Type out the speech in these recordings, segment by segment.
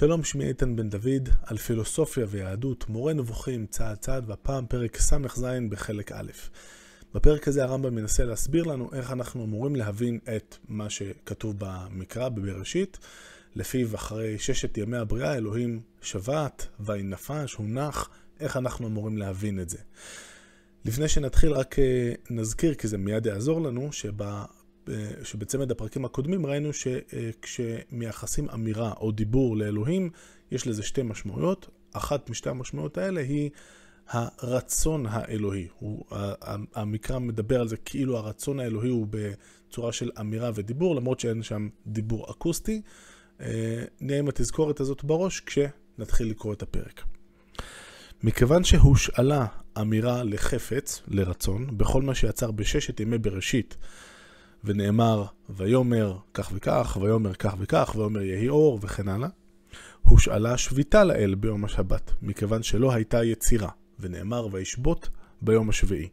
שלום, שמי איתן בן דוד, על פילוסופיה ויהדות, מורה נבוכים צעד צעד, והפעם פרק ס"ז בחלק א'. בפרק הזה הרמב"ם מנסה להסביר לנו איך אנחנו אמורים להבין את מה שכתוב במקרא, בבראשית, לפיו אחרי ששת ימי הבריאה אלוהים שבת, וינפש, הונח, איך אנחנו אמורים להבין את זה. לפני שנתחיל רק אה, נזכיר, כי זה מיד יעזור לנו, שבה... שבצמד הפרקים הקודמים ראינו שכשמייחסים אמירה או דיבור לאלוהים, יש לזה שתי משמעויות. אחת משתי המשמעויות האלה היא הרצון האלוהי. הוא, המקרא מדבר על זה כאילו הרצון האלוהי הוא בצורה של אמירה ודיבור, למרות שאין שם דיבור אקוסטי. אה, נהיה עם התזכורת הזאת בראש כשנתחיל לקרוא את הפרק. מכיוון שהושאלה אמירה לחפץ, לרצון, בכל מה שיצר בששת ימי בראשית, ונאמר, ויאמר כך וכך, ויאמר כך וכך, ויאמר יהי אור, וכן הלאה. הושאלה שביתה לאל ביום השבת, מכיוון שלא הייתה יצירה, ונאמר וישבות ביום השביעי.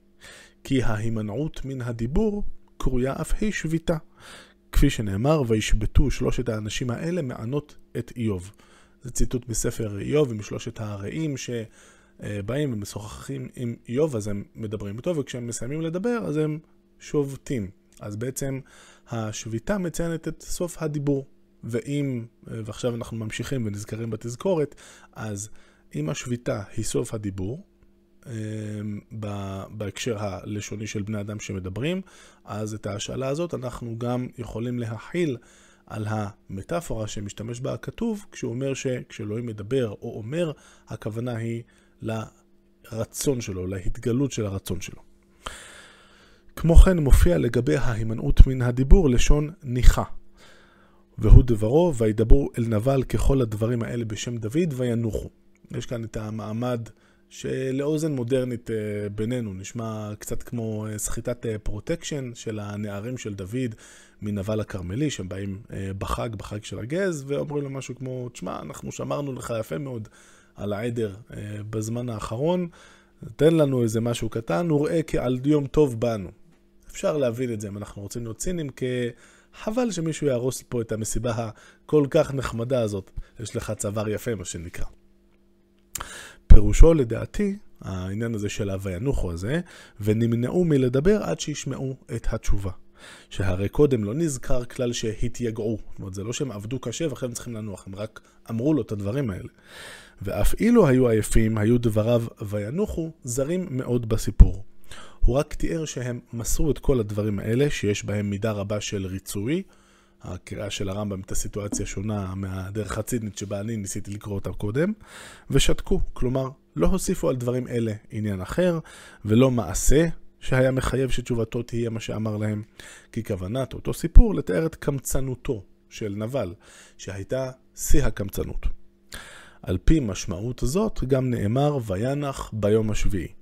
כי ההימנעות מן הדיבור קרויה אף היא שביתה. כפי שנאמר, וישבתו שלושת האנשים האלה מענות את איוב. זה ציטוט מספר איוב עם שלושת הרעים שבאים ומשוחחים עם איוב, אז הם מדברים איתו, וכשהם מסיימים לדבר, אז הם שובתים. אז בעצם השביתה מציינת את סוף הדיבור. ואם, ועכשיו אנחנו ממשיכים ונזכרים בתזכורת, אז אם השביתה היא סוף הדיבור, אמ, בהקשר הלשוני של בני אדם שמדברים, אז את ההשאלה הזאת אנחנו גם יכולים להכיל על המטאפורה שמשתמש בה הכתוב, כשהוא אומר שכשאלוהים מדבר או אומר, הכוונה היא לרצון שלו, להתגלות של הרצון שלו. כמו כן מופיע לגבי ההימנעות מן הדיבור לשון נוחה. והוא דברו, וידברו אל נבל ככל הדברים האלה בשם דוד, וינוחו. יש כאן את המעמד שלאוזן מודרנית אה, בינינו נשמע קצת כמו אה, סחיטת אה, פרוטקשן של הנערים של דוד מנבל הכרמלי, שהם באים בחג, בחג של הגז, ואומרים לו משהו כמו, תשמע, אנחנו שמרנו לך יפה מאוד על העדר בזמן האחרון, תן לנו איזה משהו קטן, וראה כעל יום טוב בנו. אפשר להבין את זה אם אנחנו רוצים להיות צינים, כי חבל שמישהו יהרוס פה את המסיבה הכל כך נחמדה הזאת. יש לך צוואר יפה, מה שנקרא. פירושו לדעתי, העניין הזה של ה"וינוחו" הזה, ונמנעו מלדבר עד שישמעו את התשובה. שהרי קודם לא נזכר כלל שהתייגעו. זאת אומרת, זה לא שהם עבדו קשה ועכשיו הם צריכים לנוח, הם רק אמרו לו את הדברים האלה. ואף אילו היו עייפים, היו דבריו וינוחו זרים מאוד בסיפור. הוא רק תיאר שהם מסרו את כל הדברים האלה, שיש בהם מידה רבה של ריצוי. הקריאה של הרמב"ם את הסיטואציה שונה מהדרך הצידנית שבה אני ניסיתי לקרוא אותה קודם, ושתקו. כלומר, לא הוסיפו על דברים אלה עניין אחר, ולא מעשה שהיה מחייב שתשובתו תהיה מה שאמר להם, כי כוונת אותו סיפור לתאר את קמצנותו של נבל, שהייתה שיא הקמצנות. על פי משמעות זאת גם נאמר וינח ביום השביעי.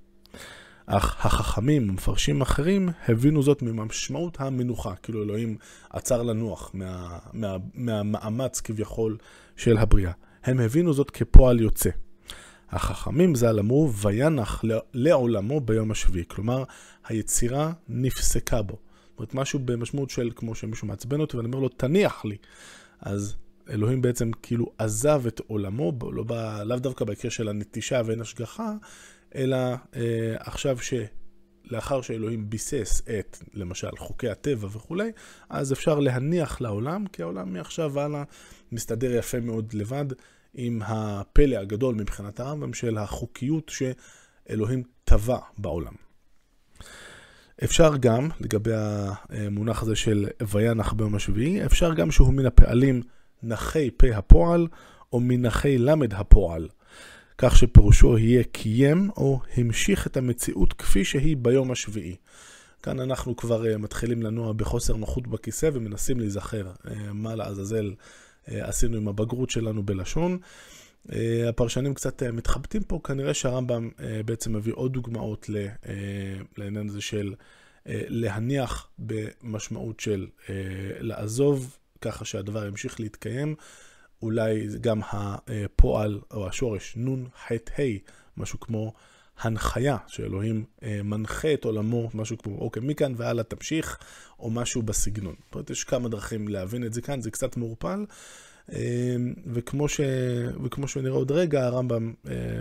אך החכמים ומפרשים אחרים הבינו זאת ממשמעות המנוחה, כאילו אלוהים עצר לנוח מה, מה, מהמאמץ כביכול של הבריאה. הם הבינו זאת כפועל יוצא. החכמים ז"ל אמרו, וינח לעולמו ביום השביעי. כלומר, היצירה נפסקה בו. זאת אומרת, משהו במשמעות של, כמו שמישהו מעצבן אותי, ואני אומר לו, תניח לי. אז אלוהים בעצם כאילו עזב את עולמו, לא בא, לאו דווקא בהקשר של הנטישה ואין השגחה, אלא אה, עכשיו שלאחר שאלוהים ביסס את, למשל, חוקי הטבע וכולי, אז אפשר להניח לעולם, כי העולם מעכשיו והלאה מסתדר יפה מאוד לבד עם הפלא הגדול מבחינת הרמב"ם של החוקיות שאלוהים טבע בעולם. אפשר גם, לגבי המונח הזה של וינח ביום השביעי, אפשר גם שהוא מן הפעלים נחי פה הפועל, או מנחי למד הפועל. כך שפירושו יהיה קיים או המשיך את המציאות כפי שהיא ביום השביעי. כאן אנחנו כבר uh, מתחילים לנוע בחוסר נוחות בכיסא ומנסים להיזכר uh, מה לעזאזל uh, עשינו עם הבגרות שלנו בלשון. Uh, הפרשנים קצת uh, מתחבטים פה, כנראה שהרמב"ם uh, בעצם מביא עוד דוגמאות ל, uh, לעניין הזה של uh, להניח במשמעות של uh, לעזוב, ככה שהדבר ימשיך להתקיים. אולי גם הפועל או השורש נון ח' ה', משהו כמו הנחיה שאלוהים אה, מנחה את עולמו, משהו כמו, אוקיי, מכאן והלאה תמשיך, או משהו בסגנון. זאת אומרת, יש כמה דרכים להבין את זה כאן, זה קצת מעורפל. וכמו, ש... וכמו שנראה עוד רגע, הרמב"ם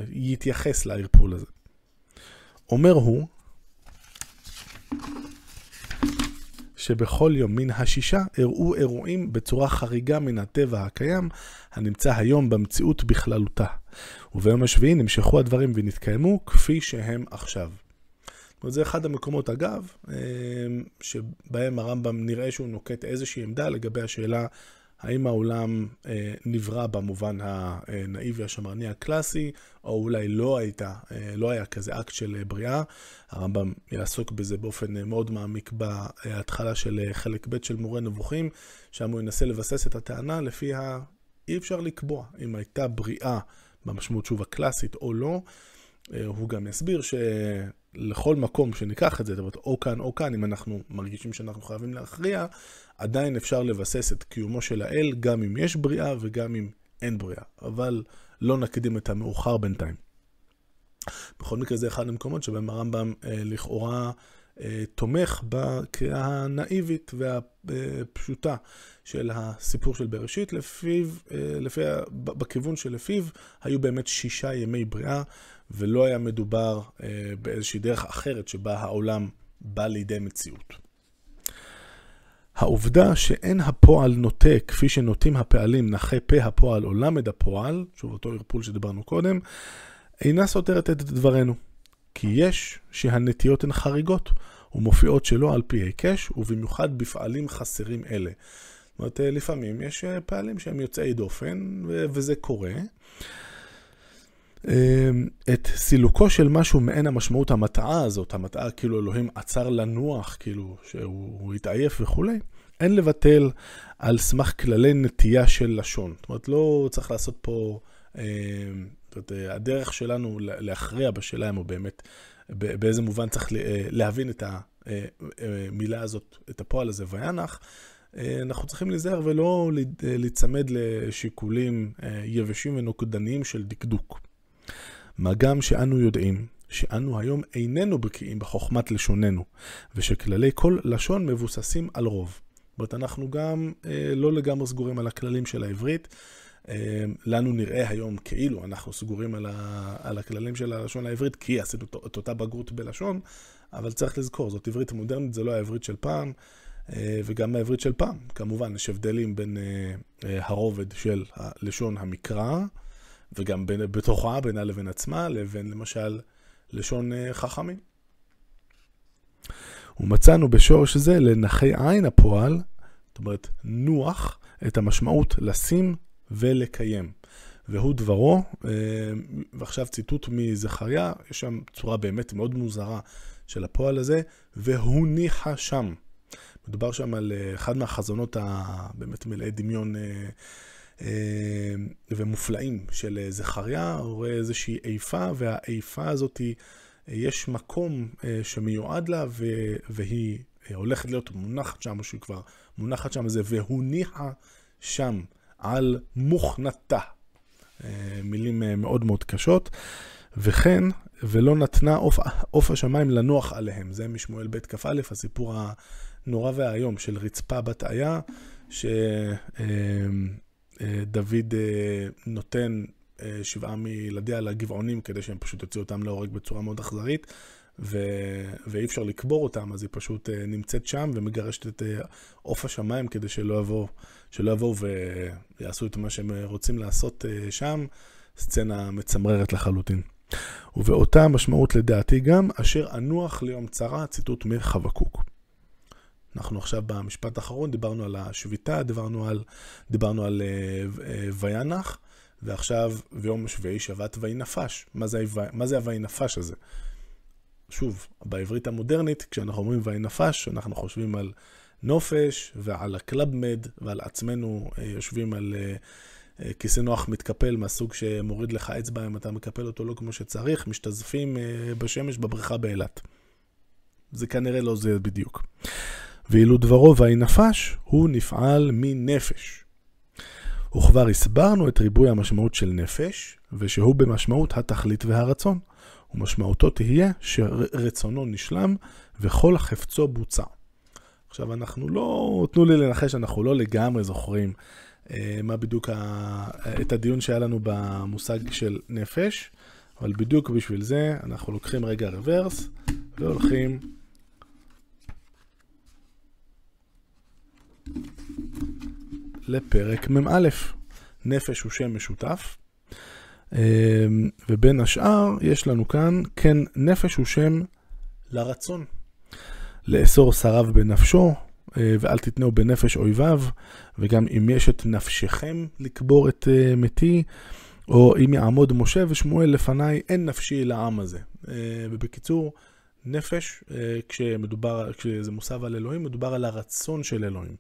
יתייחס לערפול הזה. אומר הוא, שבכל יום מן השישה אירעו אירועים בצורה חריגה מן הטבע הקיים, הנמצא היום במציאות בכללותה. וביום השביעי נמשכו הדברים ונתקיימו כפי שהם עכשיו. זה אחד המקומות, אגב, אה, שבהם הרמב"ם נראה שהוא נוקט איזושהי עמדה לגבי השאלה האם העולם אה, נברא במובן הנאיבי השמרני הקלאסי, או אולי לא הייתה, אה, לא היה כזה אקט של אה, בריאה. הרמב"ם יעסוק בזה באופן אה, מאוד מעמיק בהתחלה של אה, חלק ב' של מורה נבוכים, שם הוא ינסה לבסס את הטענה לפיה אי אפשר לקבוע אם הייתה בריאה במשמעות שוב הקלאסית או לא. אה, הוא גם יסביר שלכל מקום שניקח את זה, זאת אומרת, או כאן או כאן, אם אנחנו מרגישים שאנחנו חייבים להכריע, עדיין אפשר לבסס את קיומו של האל, גם אם יש בריאה וגם אם אין בריאה. אבל לא נקדים את המאוחר בינתיים. בכל מקרה זה אחד המקומות שבהם הרמב"ם אה, לכאורה אה, תומך בקריאה הנאיבית והפשוטה של הסיפור של בראשית, לפיו, אה, לפי, בכיוון שלפיו היו באמת שישה ימי בריאה, ולא היה מדובר אה, באיזושהי דרך אחרת שבה העולם בא לידי מציאות. העובדה שאין הפועל נוטה כפי שנוטים הפעלים נחי פה הפועל או למד הפועל, שוב אותו ערפול שדיברנו קודם, אינה סותרת את דברנו. כי יש שהנטיות הן חריגות ומופיעות שלא על פי היקש, ובמיוחד בפעלים חסרים אלה. זאת אומרת, לפעמים יש פעלים שהם יוצאי דופן, וזה קורה. את סילוקו של משהו מעין המשמעות המטעה הזאת, המטעה כאילו אלוהים עצר לנוח, כאילו שהוא התעייף וכולי, אין לבטל על סמך כללי נטייה של לשון. זאת אומרת, לא צריך לעשות פה, זאת אומרת, הדרך שלנו להכריע בשאלה אם הוא באמת, באיזה מובן צריך להבין את המילה הזאת, את הפועל הזה, וינח. אנחנו צריכים להיזהר ולא להיצמד לשיקולים יבשים ונוקדניים של דקדוק. מה גם שאנו יודעים שאנו היום איננו בקיאים בחוכמת לשוננו, ושכללי כל לשון מבוססים על רוב. זאת אומרת, אנחנו גם אה, לא לגמרי סגורים על הכללים של העברית. אה, לנו נראה היום כאילו אנחנו סגורים על, ה, על הכללים של הלשון העברית, כי עשינו את אותה בגרות בלשון, אבל צריך לזכור, זאת עברית מודרנית, זה לא העברית של פעם, אה, וגם בעברית של פעם. כמובן, יש הבדלים בין אה, אה, הרובד של לשון המקרא, וגם בין, בתוכה, בינה לבין עצמה, לבין למשל לשון אה, חכמים. ומצאנו בשורש זה לנחי עין הפועל, זאת אומרת, נוח, את המשמעות לשים ולקיים. והוא דברו, אה, ועכשיו ציטוט מזכריה, יש שם צורה באמת מאוד מוזרה של הפועל הזה, והוניחה שם. מדובר שם על אה, אחד מהחזונות הבאמת מלאי דמיון ומופלאים של זכריה, הוא רואה איזושהי איפה, והאיפה הזאת, יש מקום שמיועד לה, והיא הולכת להיות מונחת שם, או שהיא כבר מונחת שם, זה והוניחה שם על מוכנתה. מילים מאוד מאוד קשות. וכן, ולא נתנה עוף, עוף השמיים לנוח עליהם. זה משמואל ב' כ"א, הסיפור הנורא והאיום של רצפה בת איה, ש... דוד אה, נותן אה, שבעה מילדיה לגבעונים כדי שהם פשוט יוציאו אותם להורג בצורה מאוד אכזרית, ו... ואי אפשר לקבור אותם, אז היא פשוט אה, נמצאת שם ומגרשת את עוף השמיים כדי שלא יבואו, שלא יבואו ויעשו את מה שהם רוצים לעשות שם, סצנה מצמררת לחלוטין. ובאותה המשמעות לדעתי גם, אשר אנוח ליום צרה, ציטוט מחבקוק. אנחנו עכשיו במשפט האחרון דיברנו על השביתה, דיברנו על, דיברנו על uh, uh, וינח, ועכשיו ויום השביעי שבת וינפש. מה זה, זה הוינפש הזה? שוב, בעברית המודרנית, כשאנחנו אומרים וינפש, אנחנו חושבים על נופש ועל הקלאבמד ועל עצמנו uh, יושבים על uh, כיסא נוח מתקפל מהסוג שמוריד לך אצבע אם אתה מקפל אותו לא כמו שצריך, משתזפים בשמש בבריכה באילת. זה כנראה לא זה בדיוק. ואילו דברו וינפש הוא נפעל מנפש. וכבר הסברנו את ריבוי המשמעות של נפש, ושהוא במשמעות התכלית והרצון. ומשמעותו תהיה שרצונו נשלם וכל חפצו בוצע. עכשיו אנחנו לא, תנו לי לנחש, אנחנו לא לגמרי זוכרים מה בדיוק, ה... את הדיון שהיה לנו במושג של נפש, אבל בדיוק בשביל זה אנחנו לוקחים רגע רוורס והולכים לפרק מ"א. נפש הוא שם משותף, ובין השאר יש לנו כאן, כן, נפש הוא שם לרצון. לאסור שריו בנפשו, אה, ואל תתנאו בנפש אויביו, וגם אם יש את נפשכם לקבור את אה, מתי, או אם יעמוד משה ושמואל לפניי, אין נפשי לעם הזה. אה, ובקיצור, נפש, כשמדובר, כשזה מוסב על אלוהים, מדובר על הרצון של אלוהים.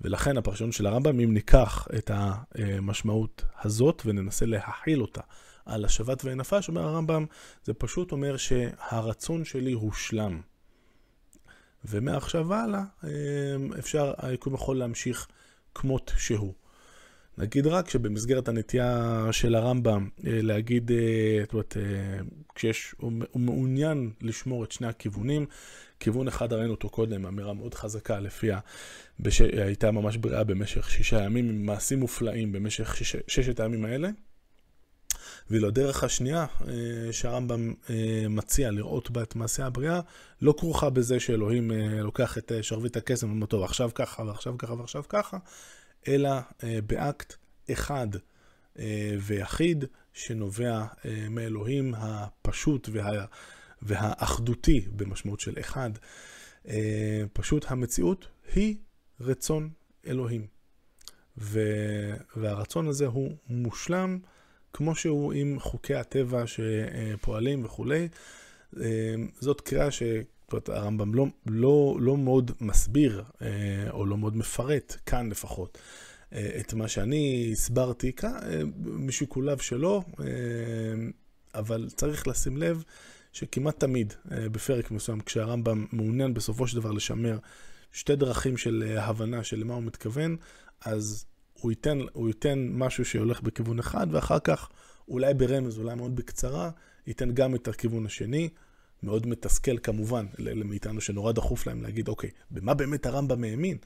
ולכן הפרשנות של הרמב"ם, אם ניקח את המשמעות הזאת וננסה להכיל אותה על השבת ונפש, אומר הרמב"ם, זה פשוט אומר שהרצון שלי הושלם. ומעכשיו והלאה אפשר, היקום יכול להמשיך כמות שהוא. נגיד רק שבמסגרת הנטייה של הרמב"ם להגיד, זאת אומרת, כשיש, הוא מעוניין לשמור את שני הכיוונים, כיוון אחד ראינו אותו קודם, אמירה מאוד חזקה לפיה בש... הייתה ממש בריאה במשך שישה ימים, עם מעשים מופלאים במשך שש... ששת הימים האלה. ואילו הדרך השנייה אה, שהרמב"ם אה, מציע לראות בה את מעשה הבריאה, לא כרוכה בזה שאלוהים אה, לוקח את שרביט הקסם ואומר, טוב, עכשיו ככה ועכשיו ככה ועכשיו ככה, אלא באקט אחד ויחיד שנובע מאלוהים הפשוט וה, והאחדותי במשמעות של אחד. פשוט המציאות היא רצון אלוהים. והרצון הזה הוא מושלם. כמו שהוא עם חוקי הטבע שפועלים וכולי. אה, זאת קריאה שהרמב"ם לא, לא, לא מאוד מסביר, אה, או לא מאוד מפרט, כאן לפחות, אה, את מה שאני הסברתי כאן, משיקוליו שלו, אבל צריך לשים לב שכמעט תמיד בפרק מסוים, כשהרמב"ם מעוניין בסופו של דבר לשמר שתי דרכים של הבנה של למה הוא מתכוון, אז הוא ייתן, הוא ייתן משהו שהולך בכיוון אחד, ואחר כך, אולי ברמז, אולי מאוד בקצרה, ייתן גם את הכיוון השני. מאוד מתסכל כמובן, לאלה מאיתנו שנורא דחוף להם להגיד, אוקיי, במה באמת הרמב"ם האמין?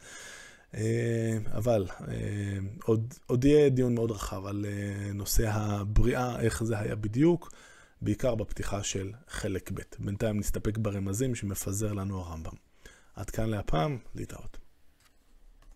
אה, אבל אה, עוד, עוד יהיה דיון מאוד רחב על אה, נושא הבריאה, איך זה היה בדיוק, בעיקר בפתיחה של חלק ב'. בינתיים נסתפק ברמזים שמפזר לנו הרמב"ם. עד כאן להפעם, להתראות.